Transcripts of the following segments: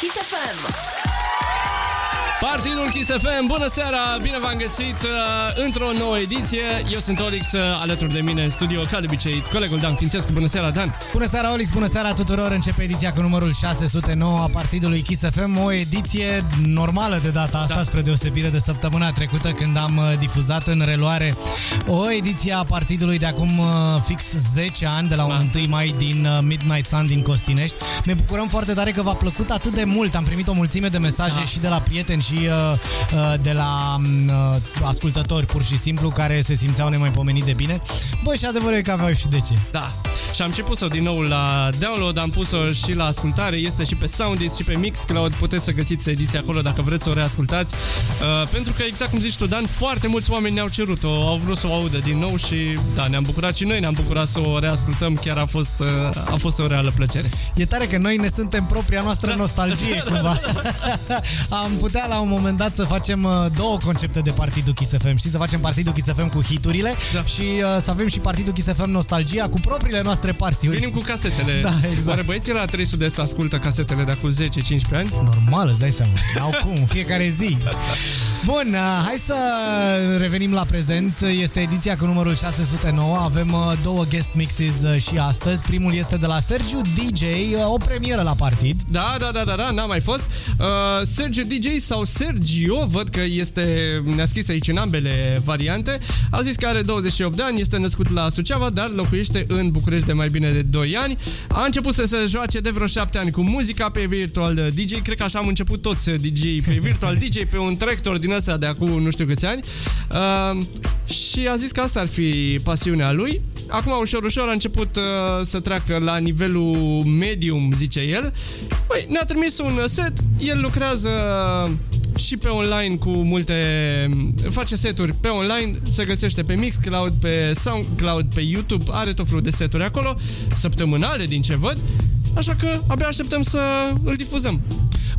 Kiss FM. Partidul Kiss FM, bună seara, bine v-am găsit uh, într-o nouă ediție. Eu sunt Olix, uh, alături de mine în studio, ca de obicei, colegul Dan Fințescu. Bună seara, Dan! Bună seara, Olix, bună seara tuturor! Începe ediția cu numărul 609 a Partidului Kiss FM, o ediție normală de data asta, da. spre deosebire de săptămâna trecută când am uh, difuzat în reluare o ediție a Partidului de acum uh, fix 10 ani, de la da. 1 mai din uh, Midnight Sun din Costinești. Ne bucurăm foarte tare că v-a plăcut atât de mult. Am primit o mulțime de mesaje da. și de la prieteni și uh, uh, de la uh, ascultători pur și simplu care se simțeau nemaipomenit de bine. Bă, și adevărul e că aveau și de ce. Da. Și am și pus-o din nou la download, am pus-o și la ascultare, este și pe Soundis și pe Mixcloud, puteți să găsiți ediția acolo dacă vreți să o reascultați. Uh, pentru că, exact cum zici tu, Dan, foarte mulți oameni ne-au cerut-o, au vrut să o audă din nou și, da, ne-am bucurat și noi ne-am bucurat să o reascultăm, chiar a fost, uh, a fost o reală plăcere. E tare că noi ne suntem propria noastră da. nostalgie, cumva. am putea la un moment dat să facem uh, două concepte de Partidul Kiss FM, știi, să facem Partidul Kiss FM cu hiturile da. și uh, să avem și Partidul Kiss FM Nostalgia cu propriile noastre partiuri. Venim cu casetele. Da, exact. Oare băieții la 300 să ascultă casetele de acum 10-15 ani? Normal, îți dai seama. Au cum, fiecare zi. Bun, uh, hai să revenim la prezent. Este ediția cu numărul 609. Avem uh, două guest mixes uh, și astăzi. Primul este de la Sergiu DJ, o premieră la partid. Da, da, da, da, da n-a mai fost. Uh, Sergio DJ sau Sergio, văd că este, ne-a scris aici în ambele variante. A zis că are 28 de ani, este născut la Suceava, dar locuiește în București de mai bine de 2 ani. A început să se joace de vreo 7 ani cu muzica pe Virtual DJ. Cred că așa am început toți DJ pe Virtual DJ, pe un tractor din ăsta de acum nu știu câți ani. Uh, și a zis că asta ar fi pasiunea lui. Acum, ușor, ușor, a început uh, să treacă la nivelul medium, zice el. Păi, ne-a trimis un set, el lucrează și pe online cu multe... face seturi pe online, se găsește pe Mixcloud, pe Soundcloud, pe YouTube, are tot felul de seturi acolo, săptămânale din ce văd, așa că abia așteptăm să îl difuzăm.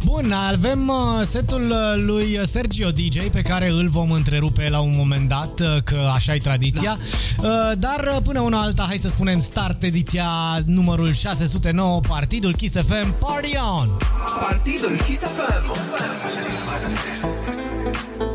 Bun, avem uh, setul uh, lui Sergio DJ pe care îl vom întrerupe la un moment dat, uh, că așa e tradiția. Da. Dar până una alta, hai să spunem start ediția numărul 609, Partidul Kiss FM, Party On! Partidul Kiss FM. antes.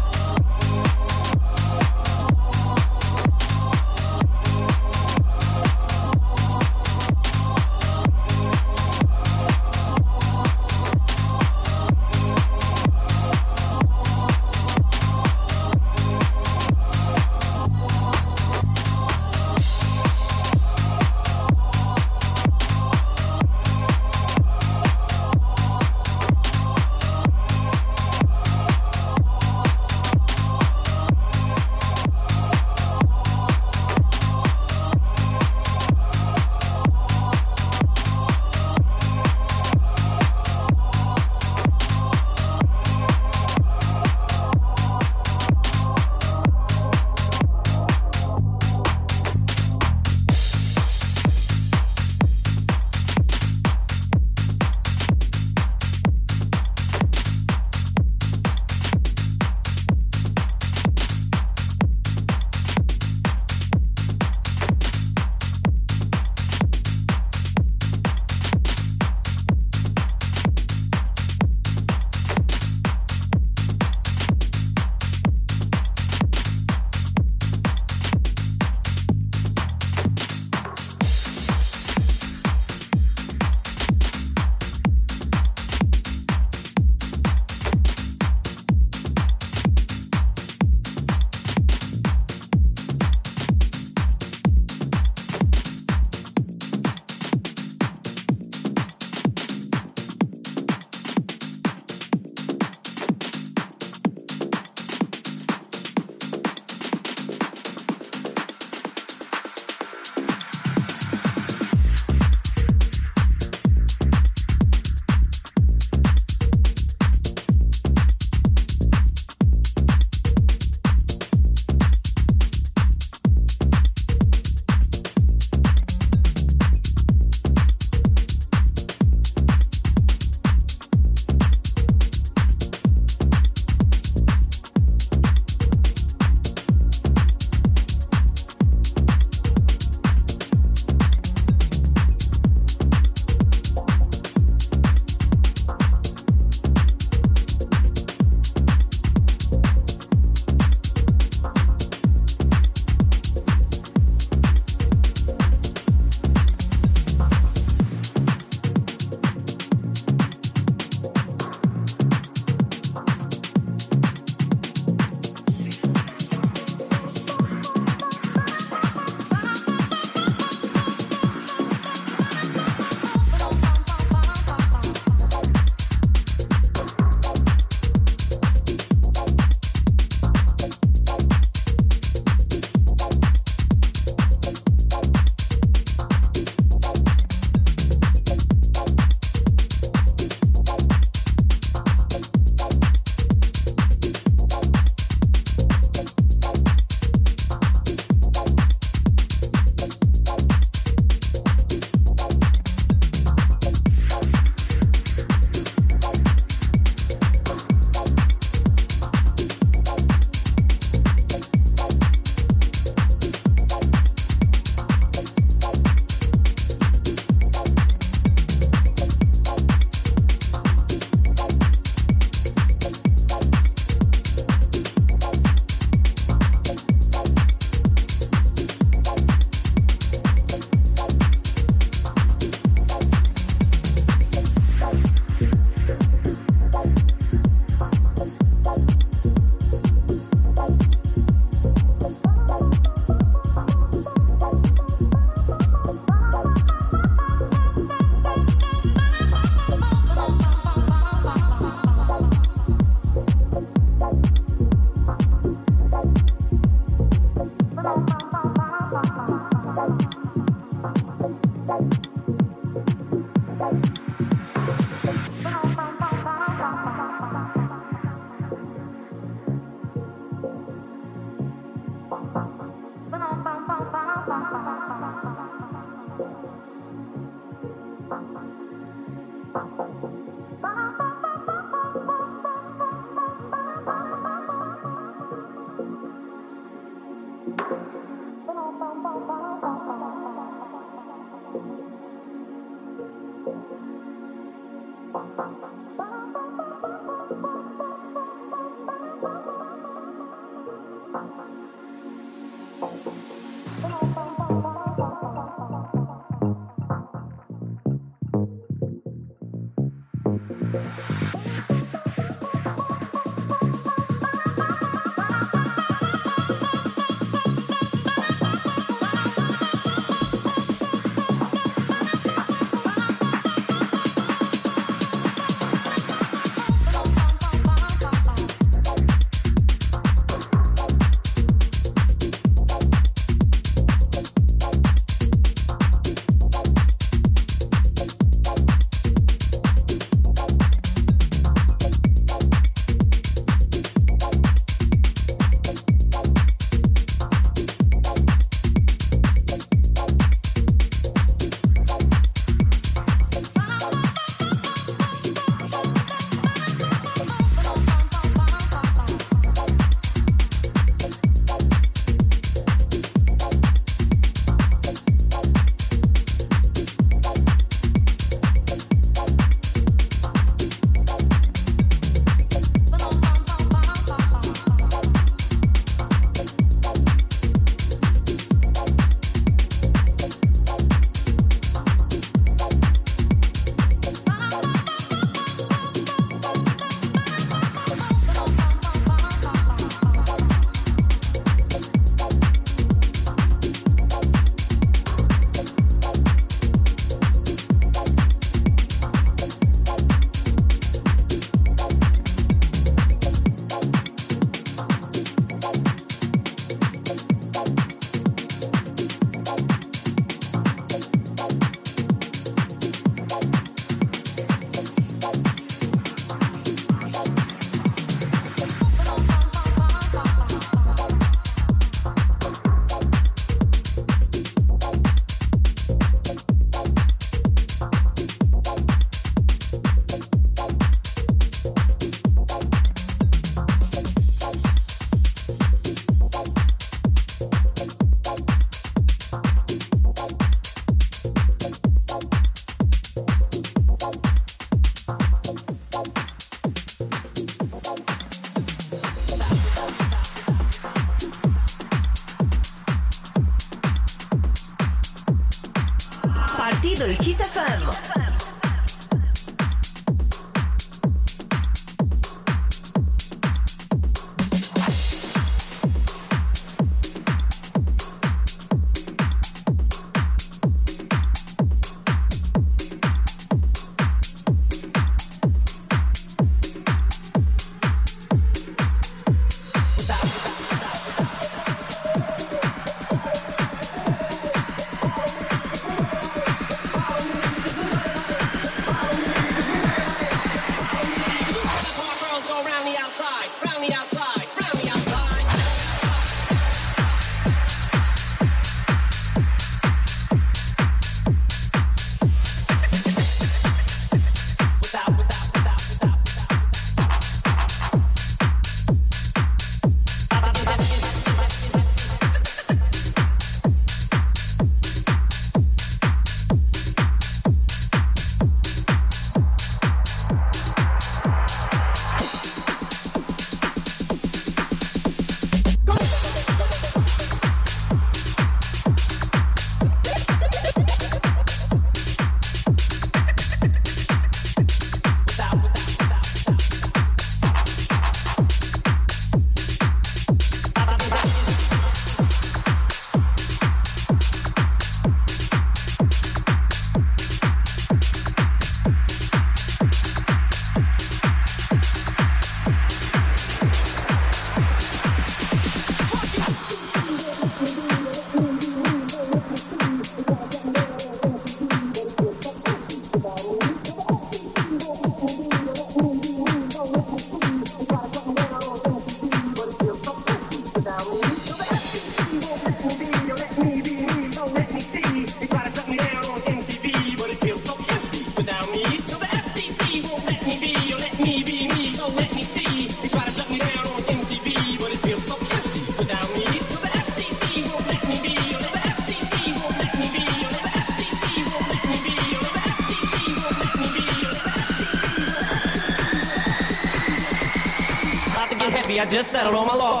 I just settled all my losses.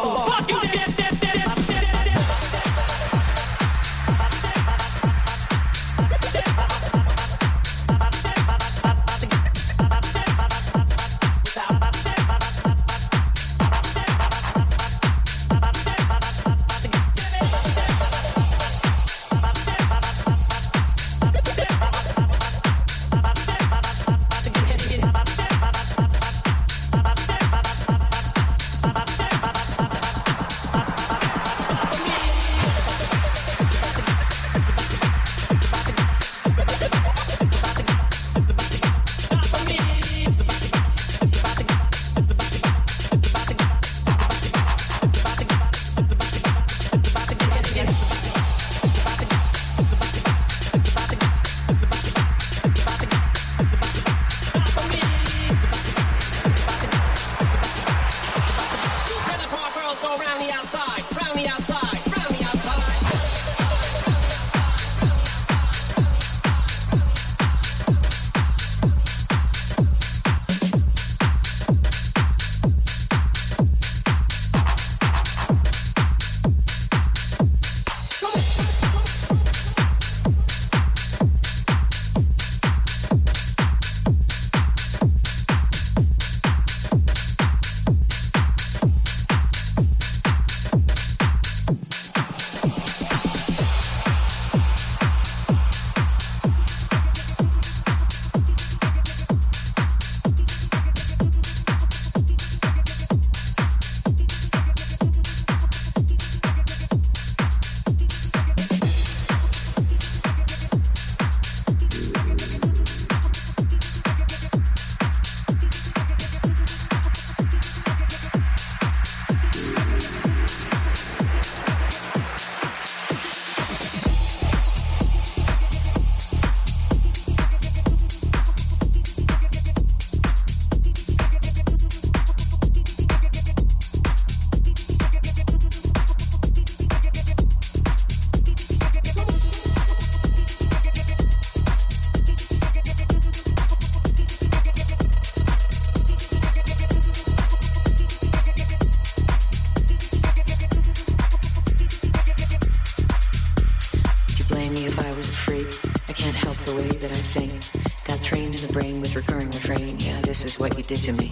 did to me.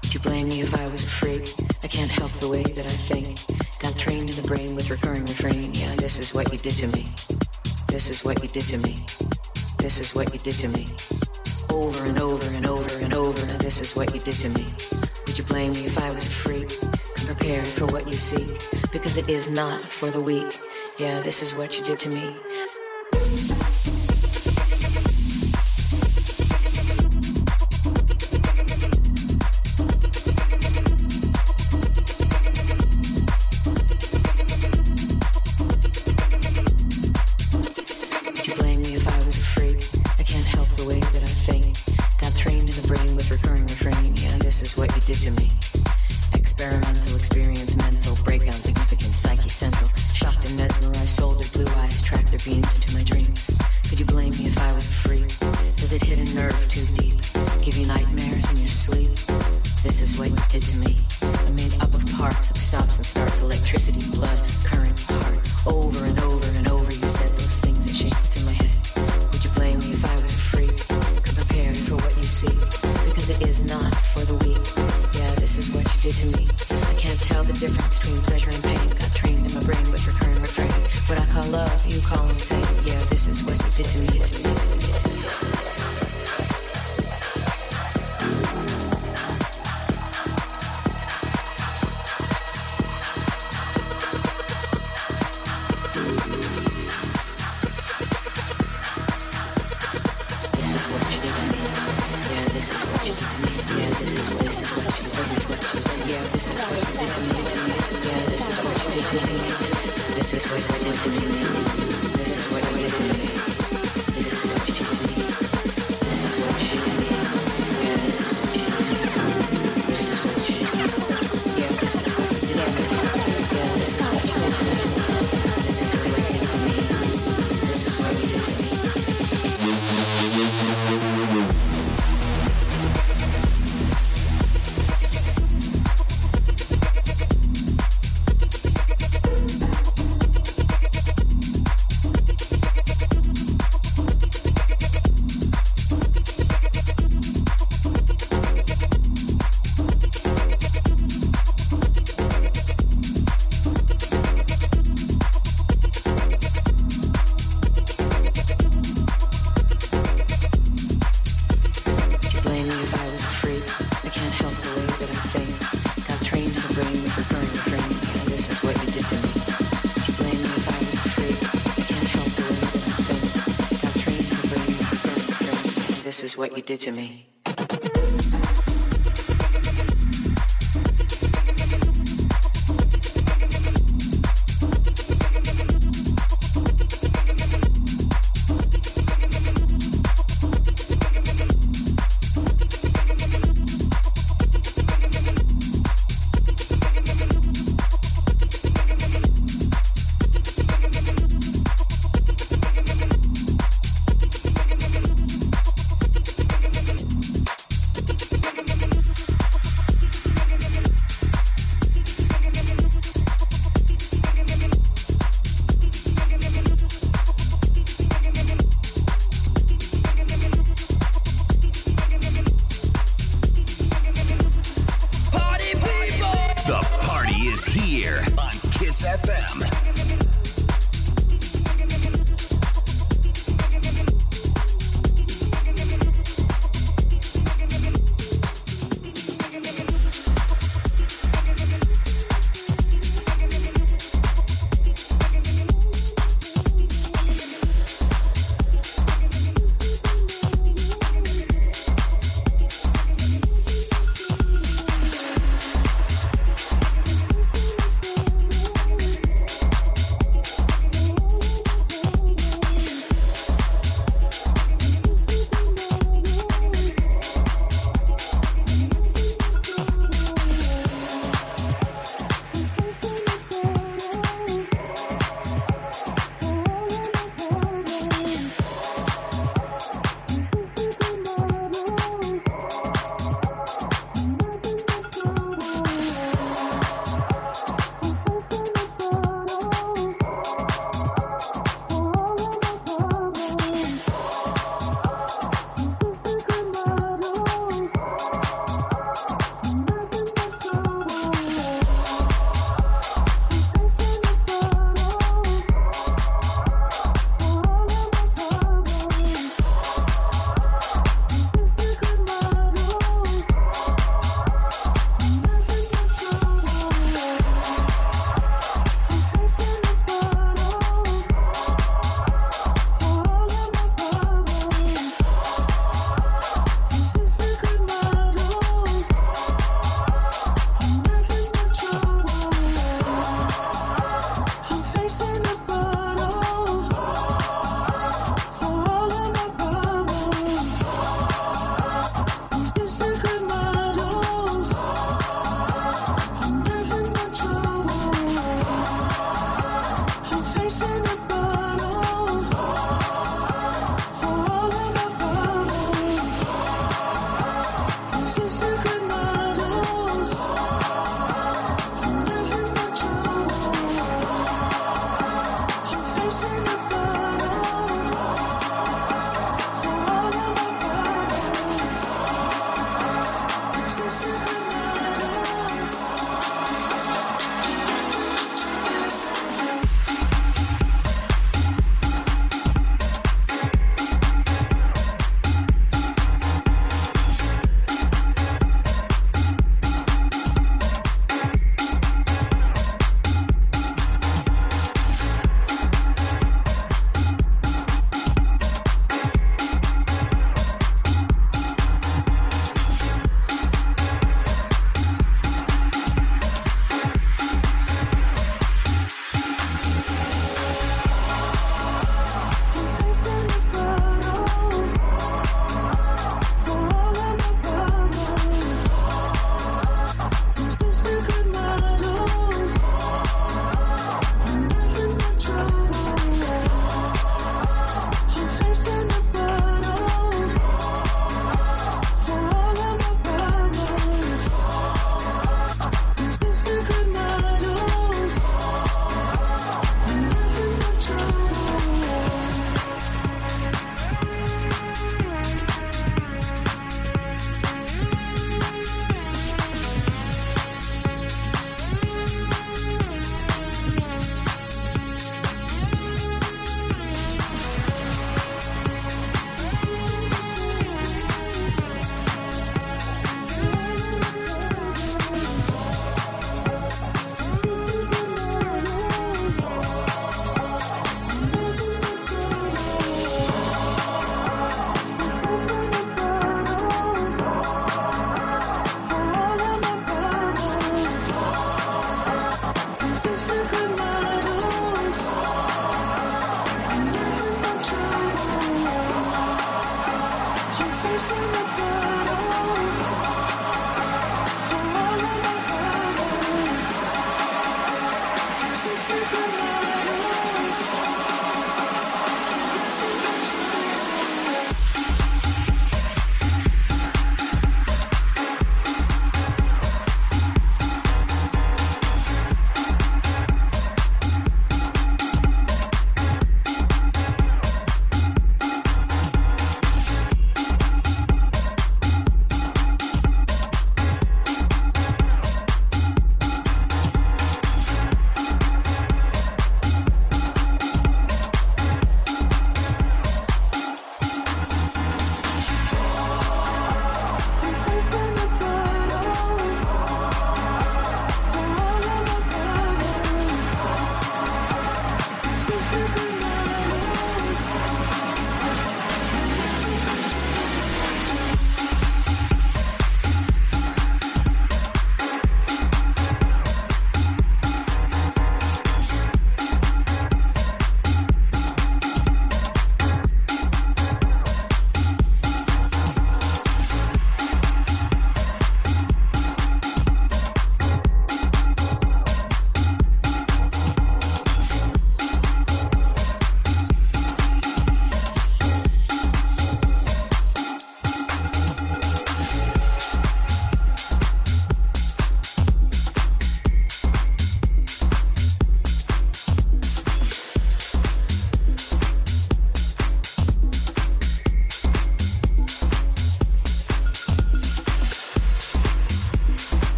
Would you blame me if I was a freak? I can't help the way that I think. Got trained in the brain with recurring refrain. Yeah, this is what you did to me. This is what you did to me. This is what you did to me. Over and over and over and over. Now this is what you did to me. Would you blame me if I was a freak? Come prepared for what you seek, because it is not for the weak. Yeah, this is what you did to me. What you did to me.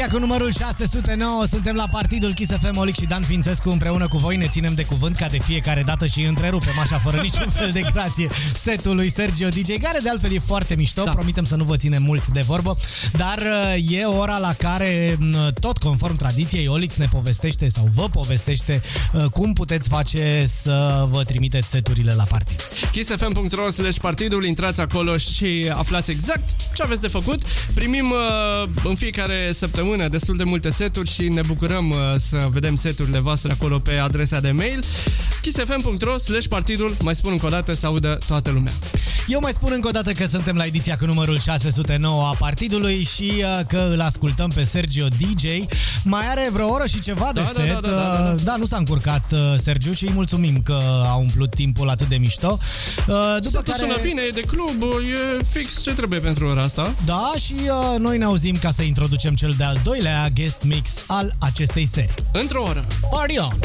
Ediția cu numărul 609 Suntem la partidul Kiss FM Olic și Dan Fințescu. Împreună cu voi Ne ținem de cuvânt ca de fiecare dată Și întrerupem așa fără niciun fel de grație Setul lui Sergio DJ Care de altfel e foarte mișto. Da. Promitem să nu vă ținem mult de vorbă Dar uh, e ora la care m, Tot conform tradiției Olix ne povestește Sau vă povestește uh, Cum puteți face să vă trimiteți seturile la partid kissfm.ro slash partidul, intrați acolo și aflați exact ce aveți de făcut. Primim uh, în fiecare săptămână destul de multe seturi și ne bucurăm uh, să vedem seturile voastre acolo pe adresa de mail kissfm.ro slash partidul, mai spun încă o dată să audă toată lumea. Eu mai spun încă o dată că suntem la ediția cu numărul 609 a partidului și uh, că îl ascultăm pe Sergio DJ. Mai are vreo oră și ceva de Da, da, set. da, da, da, da. Uh, da, nu s-a încurcat uh, Sergiu și îi mulțumim că a umplut timpul atât de mișto. Uh, După Setul care... sună bine, e de club, e fix ce trebuie pentru ora asta. Da, și uh, noi ne auzim ca să introducem cel de-al doilea guest mix al acestei serii. Într-o oră. Party on!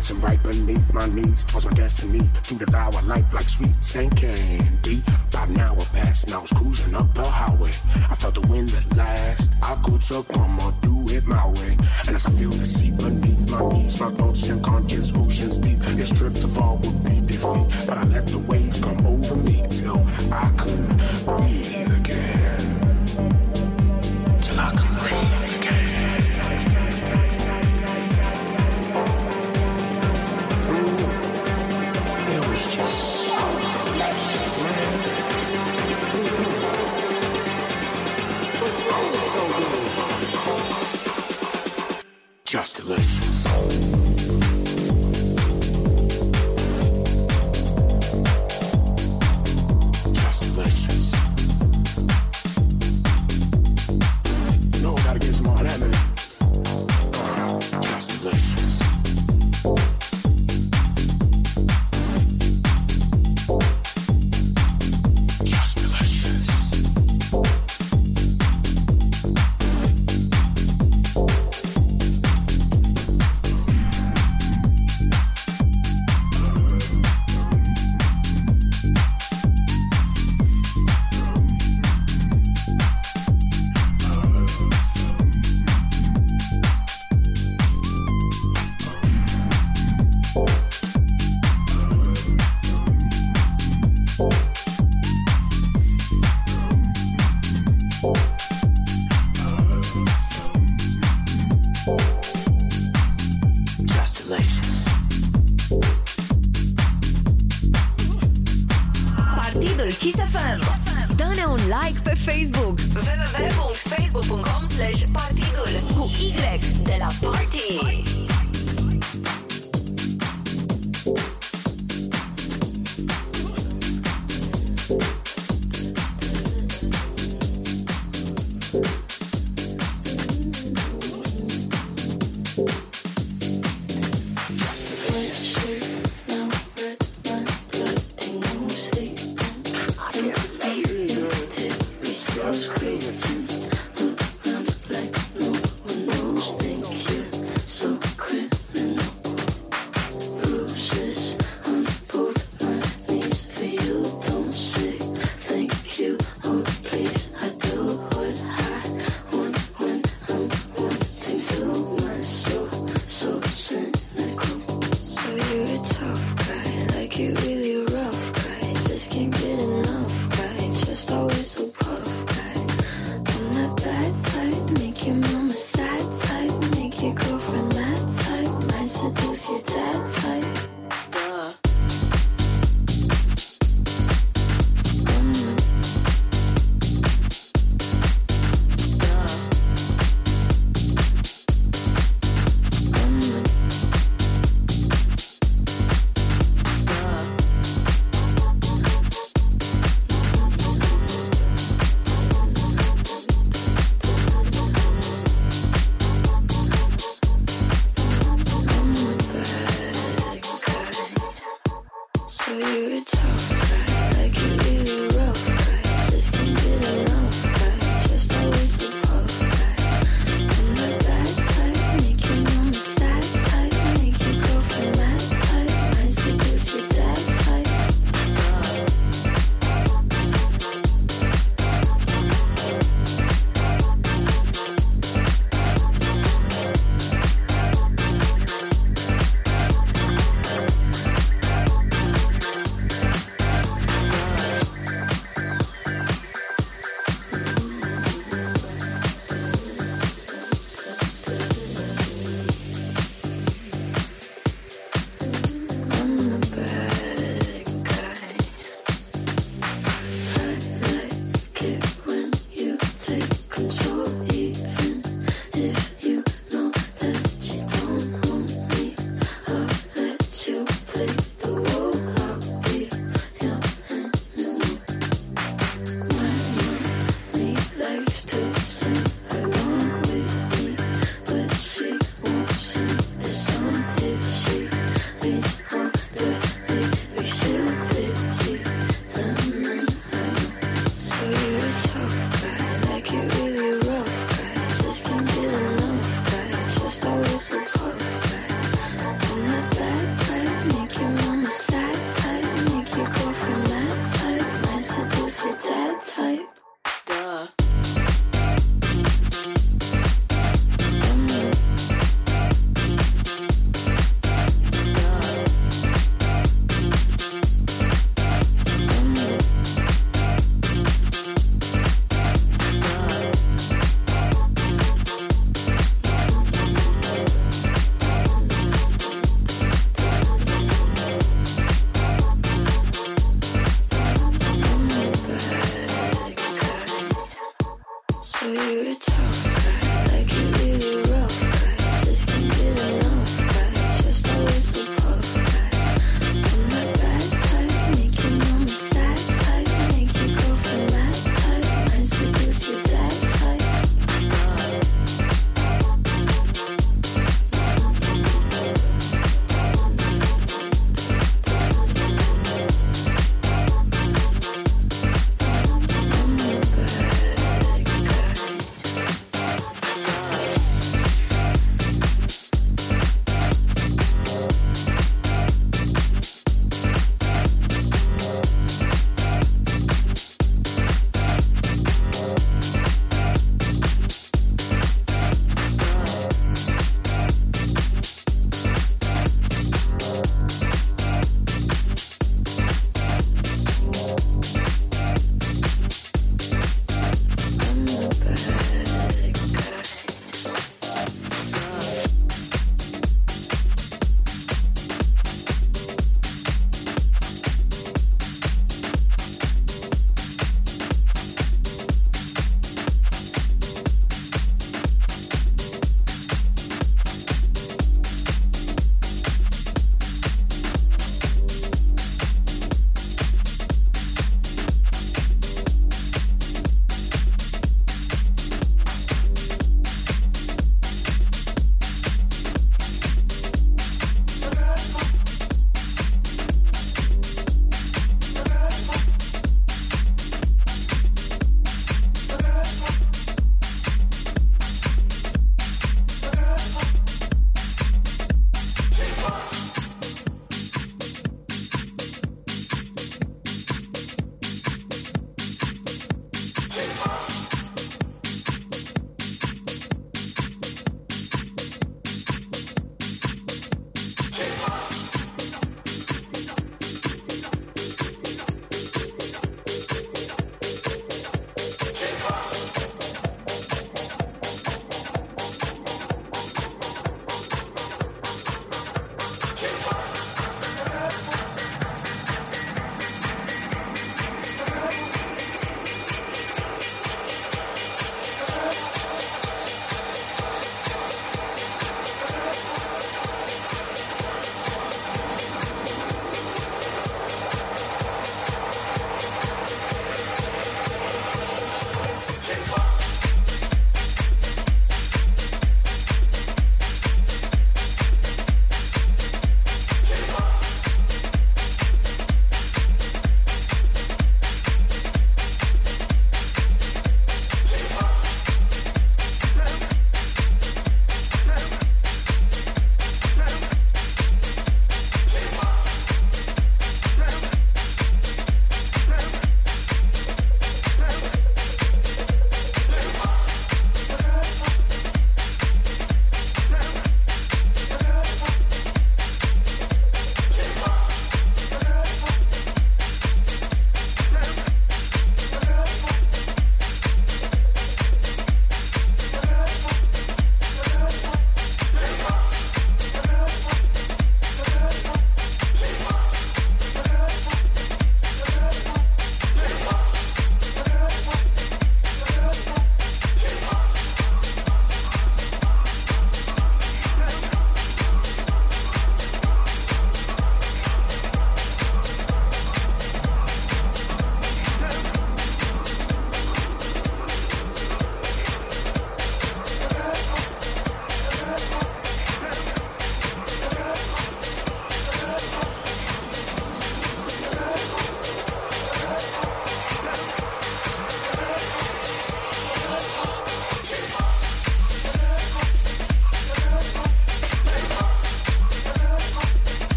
Dancing right beneath my knees. Was my destiny to devour life like sweets and candy. About an hour passed, and I was cruising up the highway. I felt the wind at last. I could succumb or do it my way. And as I feel the sea beneath my knees, my thoughts and conscious oceans deep. This trip to fall would be defeat, but I let the waves come over me till I couldn't breathe again. Just delicious.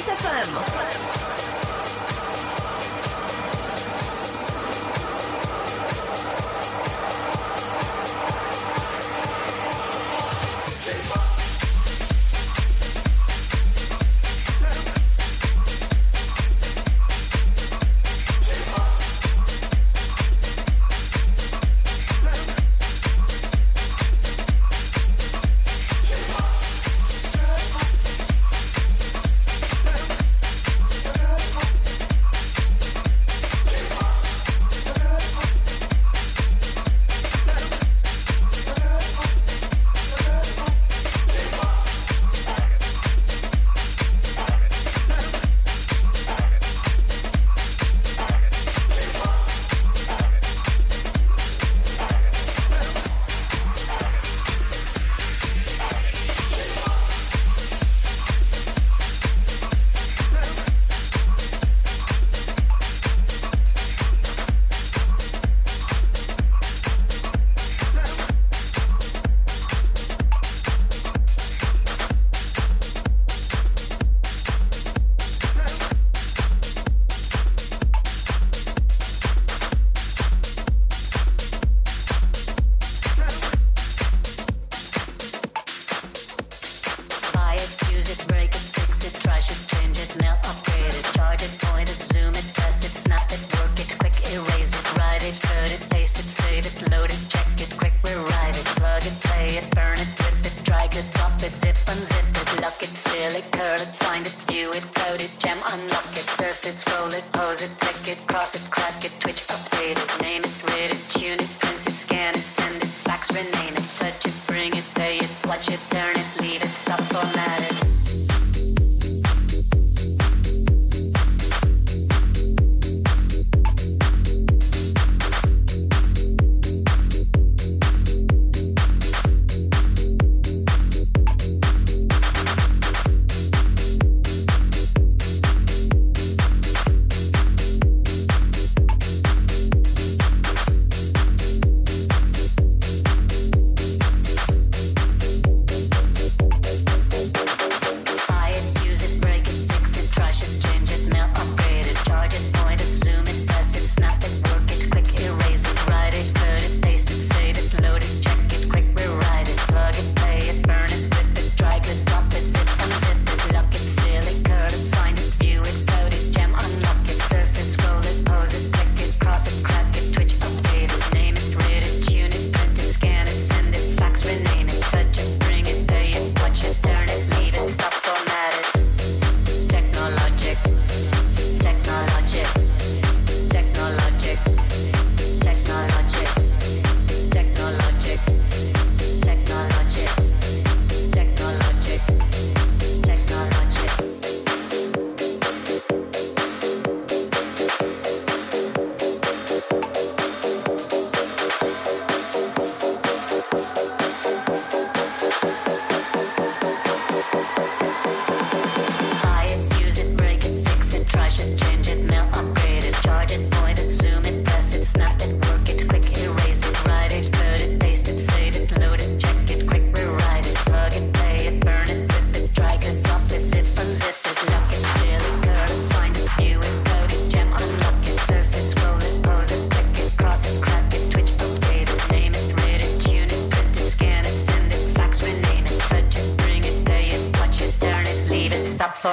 Kiss FM.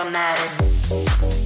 Matter.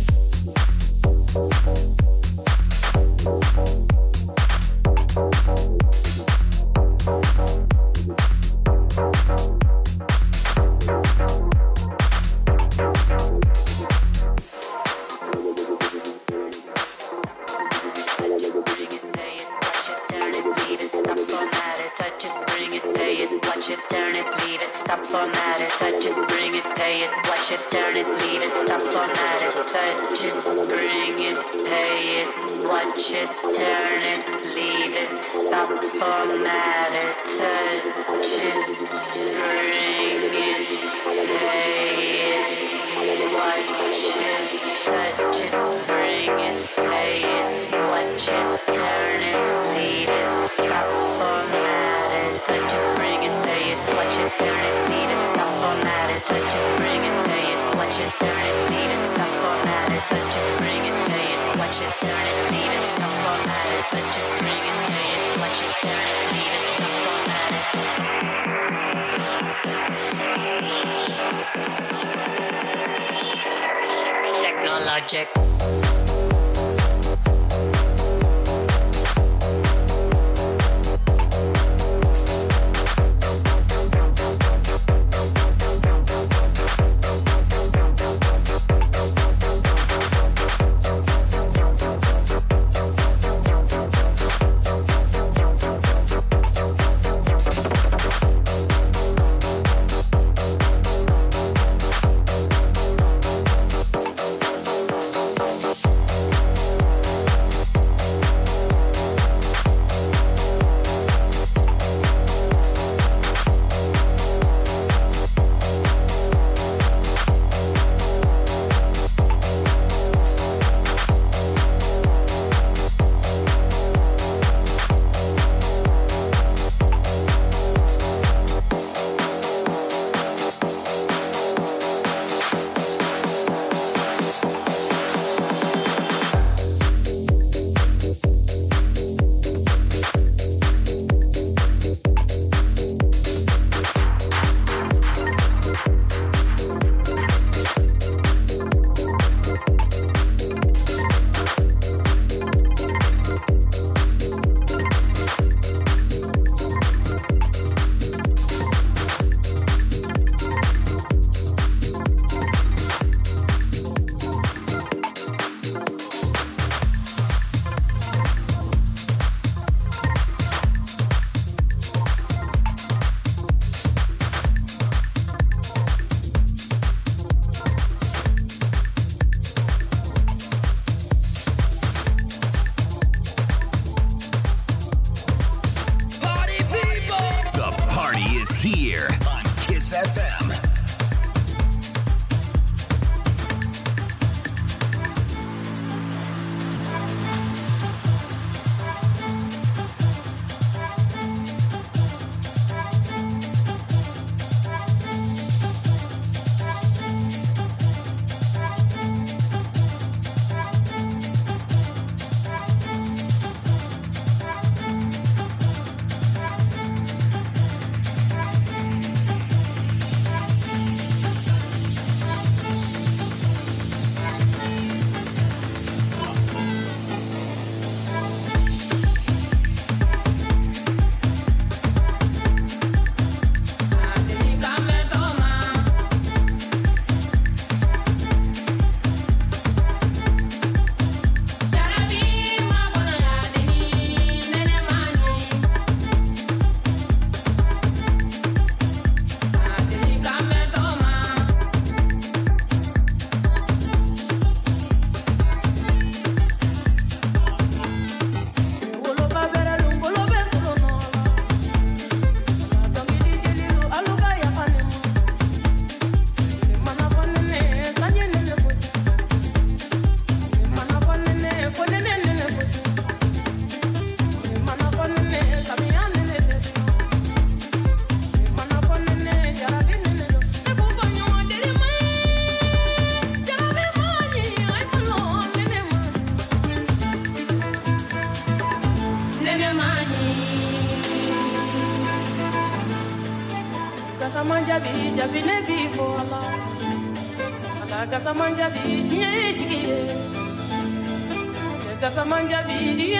mangia bidi,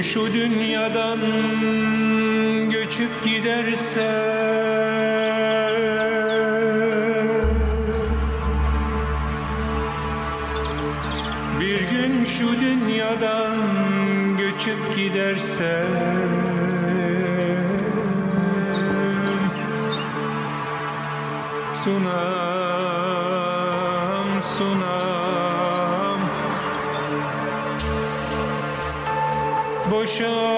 şu dünyadan göçüp giderse Bir gün şu dünyadan göçüp giderse Sunam, Sure.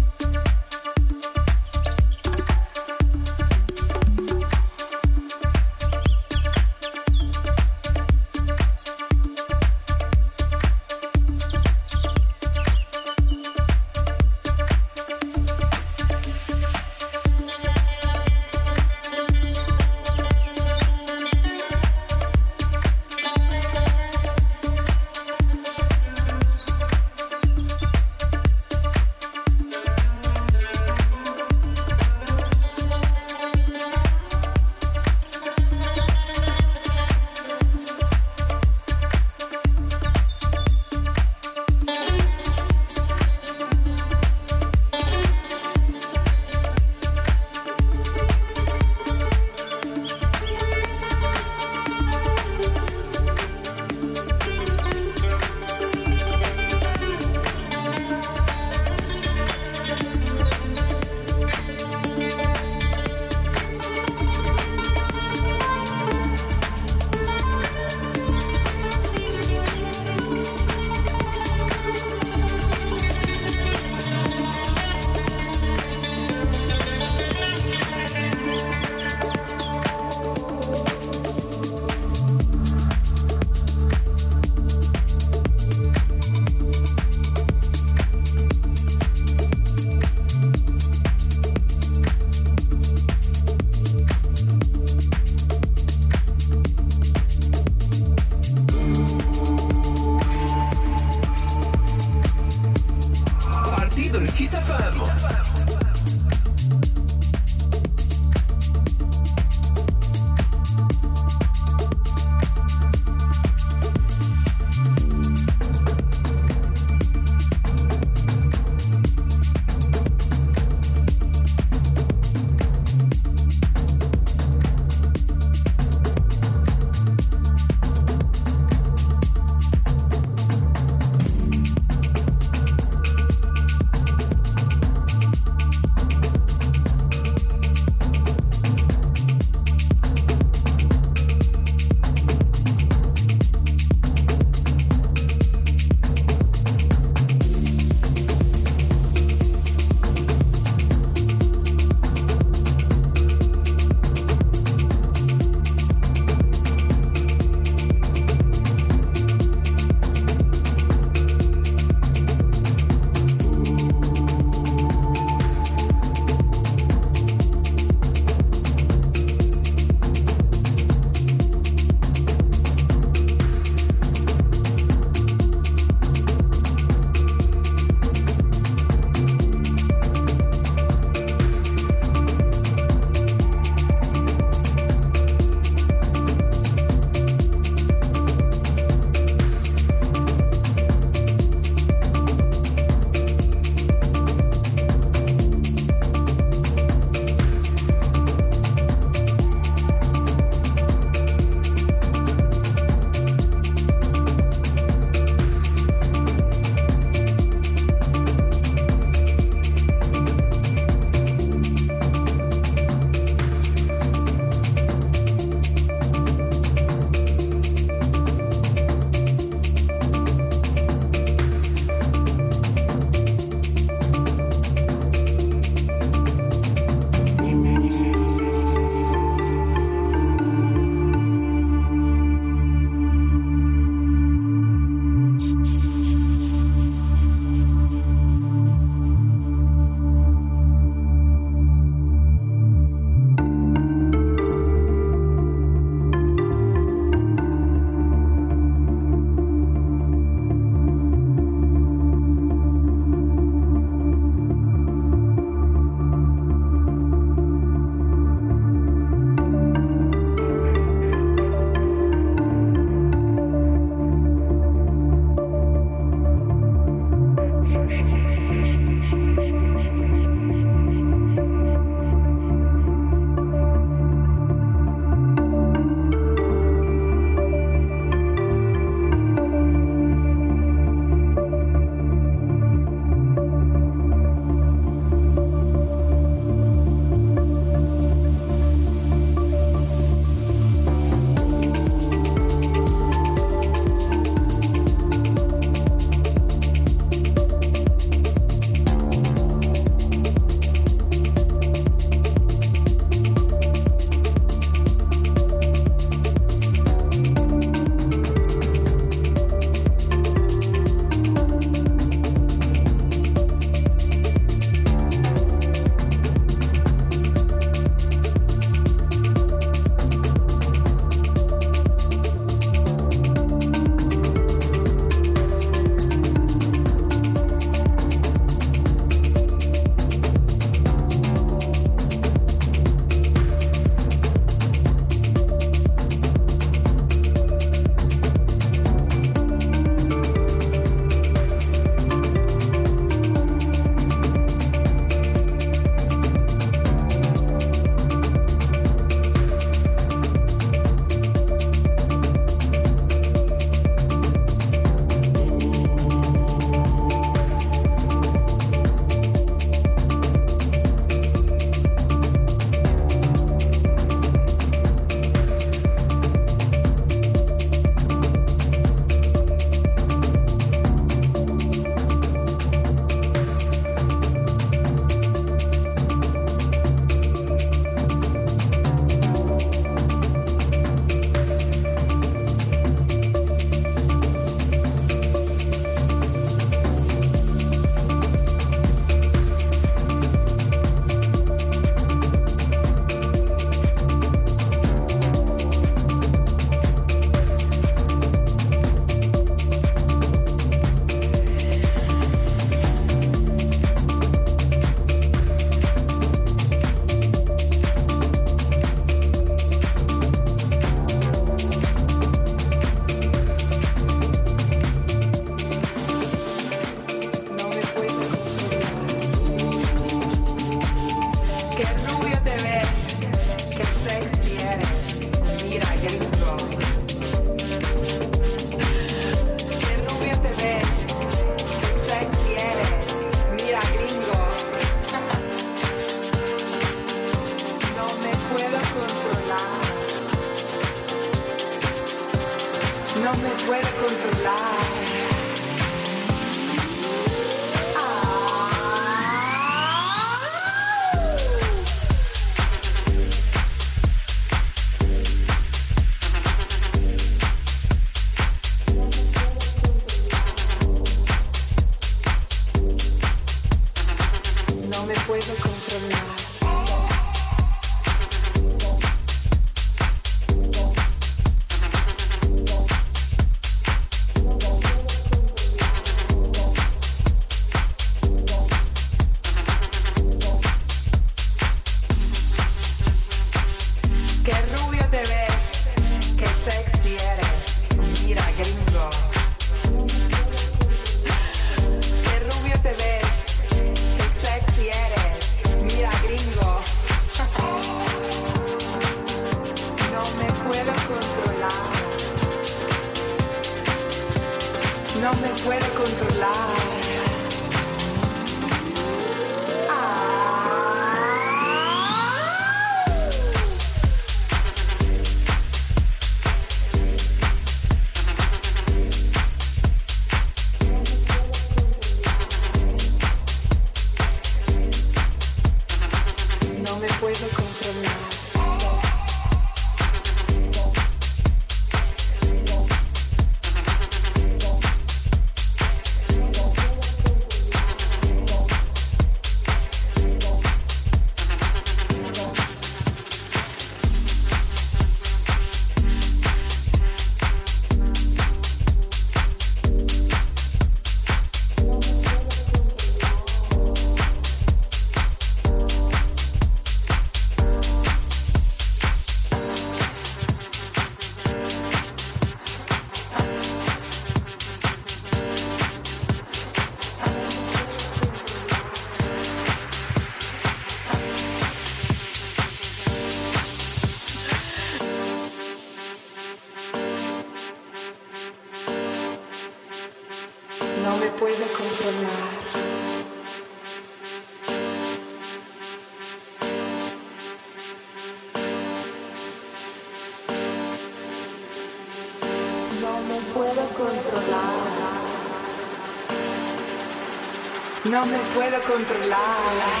No me puedo controlar.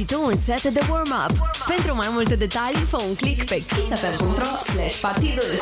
și tu un set de warm-up. Pentru mai multe detalii, fă un click pe kissfm.ro slash partidul.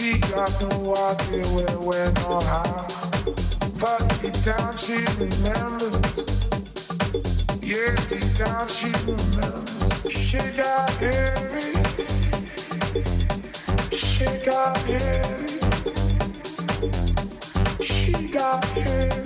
she got no idea where we're not high. But deep down she remembers. Yeah, deep down she remembers. She got heavy. She got heavy. She got heavy.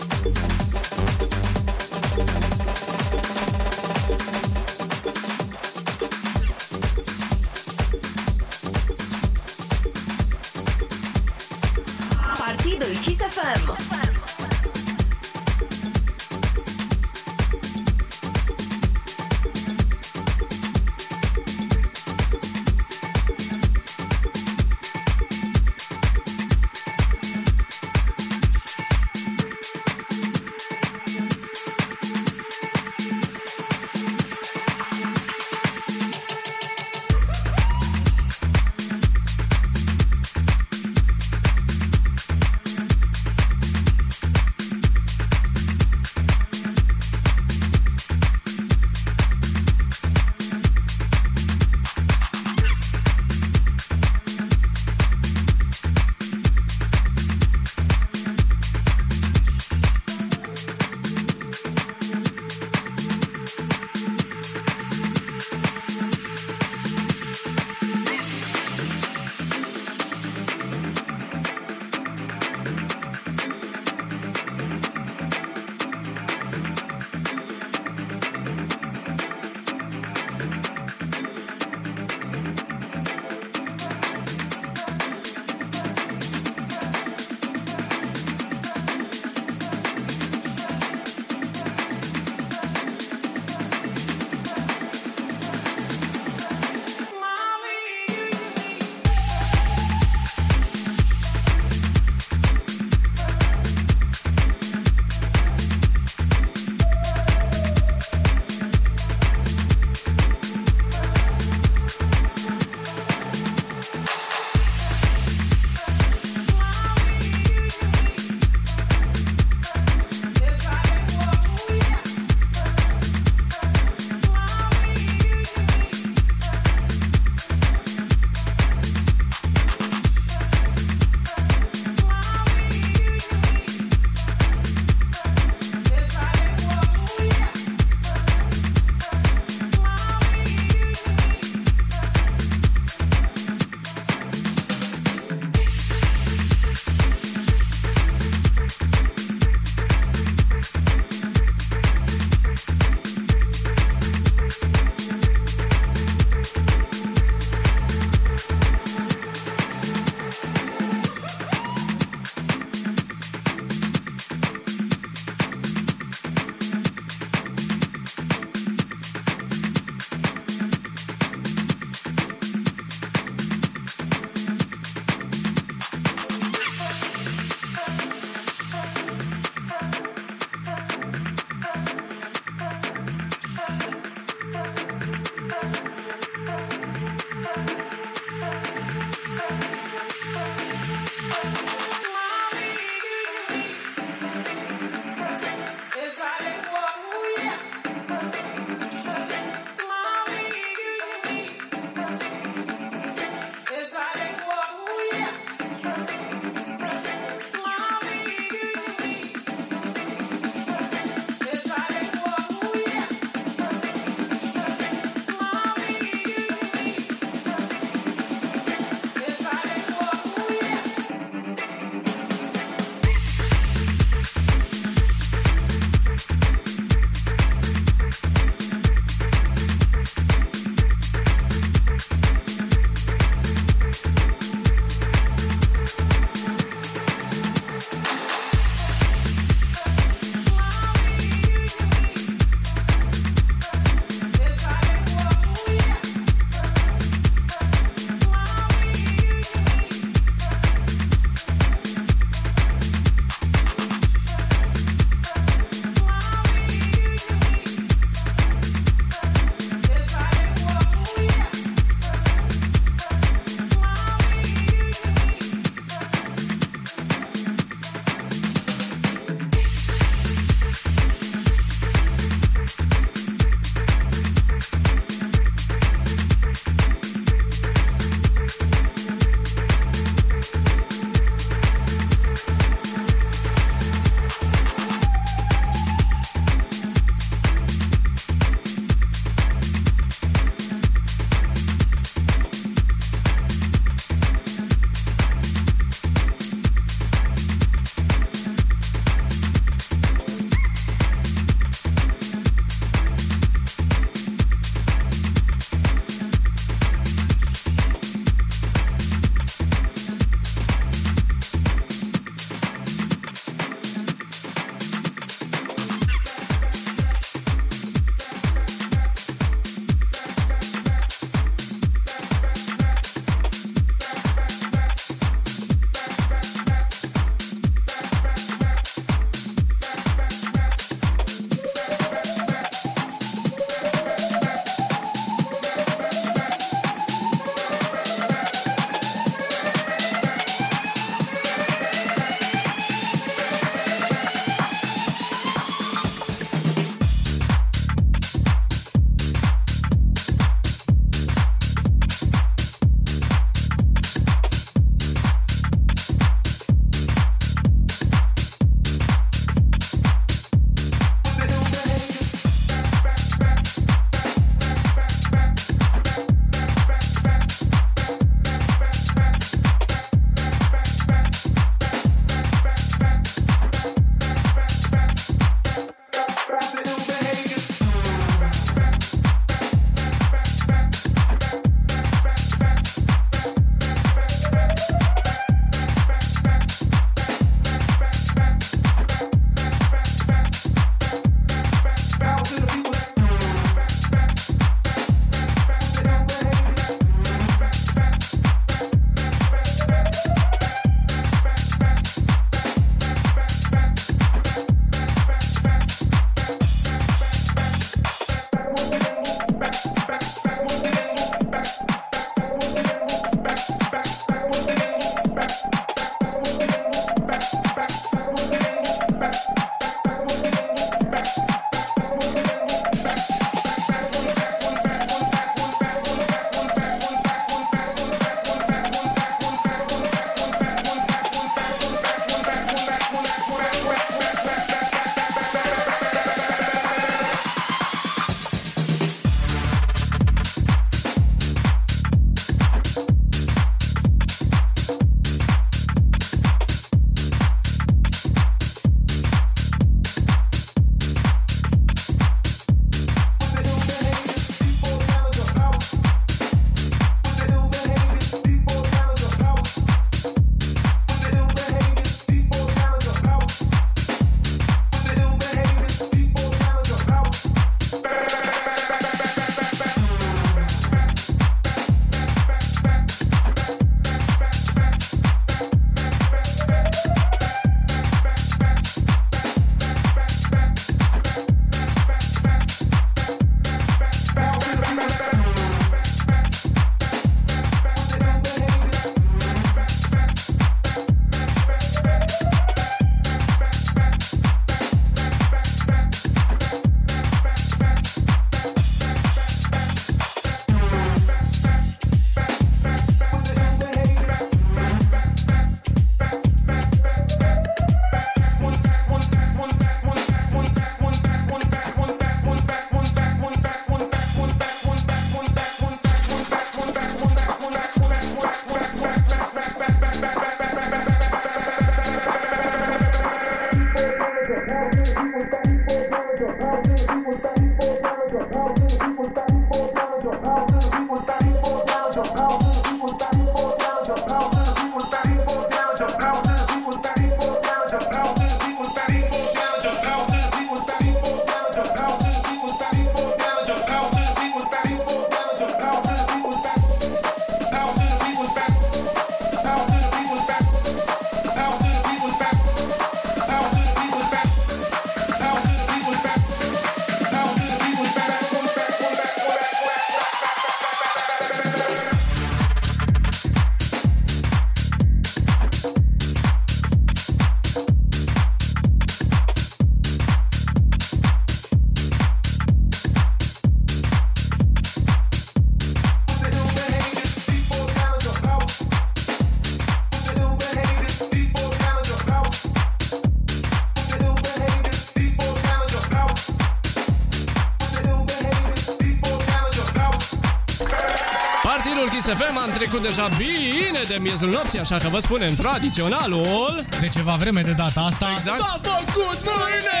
Trecut deja bine de miezul nopții, așa că vă spunem tradiționalul... De ceva vreme de data asta Exact. S-a făcut mâine!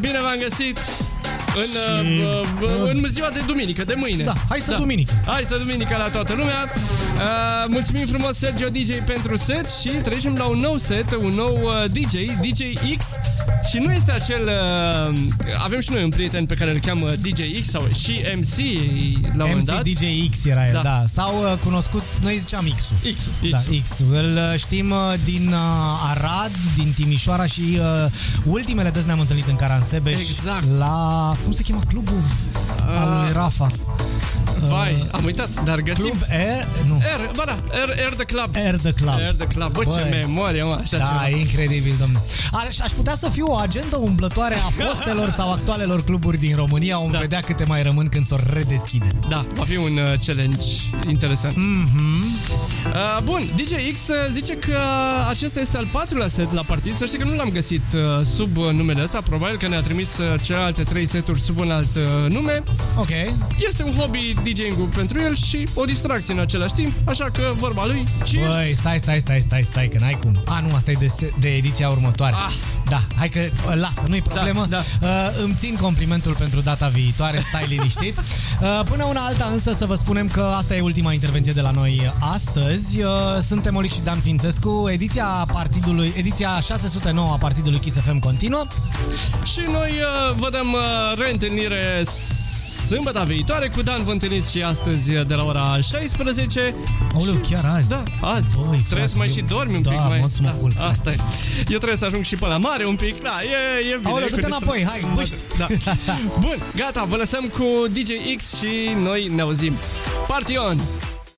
Bine v-am găsit în, Și- uh, uh, în ziua de duminică, de mâine. Da, hai să duminică. Hai să duminică la toată lumea. Uh, mulțumim frumos Sergio DJ pentru set și trecem la un nou set, un nou uh, DJ, DJ X. Și nu este acel... Uh, avem și noi un prieten pe care îl cheamă DJ X sau și MC la un moment MC dat. DJ X era el, Da. da. da. Sau uh, cunoscut, noi ziceam X-ul. X-ul, Da, X-ul. X-ul. Îl uh, știm uh, din uh, Arad, din Timișoara și uh, ultimele dăți ne-am întâlnit în Caransebeș. Exact. La, cum se cheamă clubul? Al lui Rafa. Vai, am uitat, dar găsim... Club Air? Nu. Air, ba da, Air, Air the Club. Air the Club. Air the Club. Bă, ce Băi. memorie, mă, așa Da, ceva. e incredibil, domnule. Aș, aș putea să fiu o agendă umblătoare a fostelor sau actualelor cluburi din România. Vom da. vedea câte mai rămân când s-o redeschide. Da, va fi un uh, challenge interesant. Mm-hmm. Uh, bun, DJ X uh, zice că acesta este al patrulea set la partid. Să știi că nu l-am găsit uh, sub uh, numele ăsta. Probabil că ne-a trimis uh, celelalte trei seturi sub un alt uh, nume. Ok. Este un hobby DJ-ul pentru el și o distracție în același timp. Așa că vorba lui, cheers! Băi, stai, stai, stai, stai, stai, că n-ai cum. A, nu, asta e de, de ediția următoare. Ah. Da, hai că uh, lasă, nu-i problemă. Da, Uh, îmi țin complimentul pentru data viitoare, stai liniștit. Uh, până una alta însă să vă spunem că asta e ultima intervenție de la noi astăzi. Uh, suntem Olic și Dan Fințescu. Ediția partidului, ediția 609 a partidului Kiss FM continuă. Și noi uh, vă dăm uh, reîntâlnire sâmbătă viitoare cu Dan. Vă întâlniți și astăzi uh, de la ora 16. Aoleu, chiar azi. Da, azi. Băi, trebuie frate, să mai eu- și dormi un da, pic mai. mă, să mă culc. asta e. Eu trebuie să ajung și pe la mare un pic. Da, e, e bine. Aoleu, e cu du-te distra- înapoi, hai, bâști. Da. Bun, gata, vă lăsăm cu DJ X și noi ne auzim. Party on!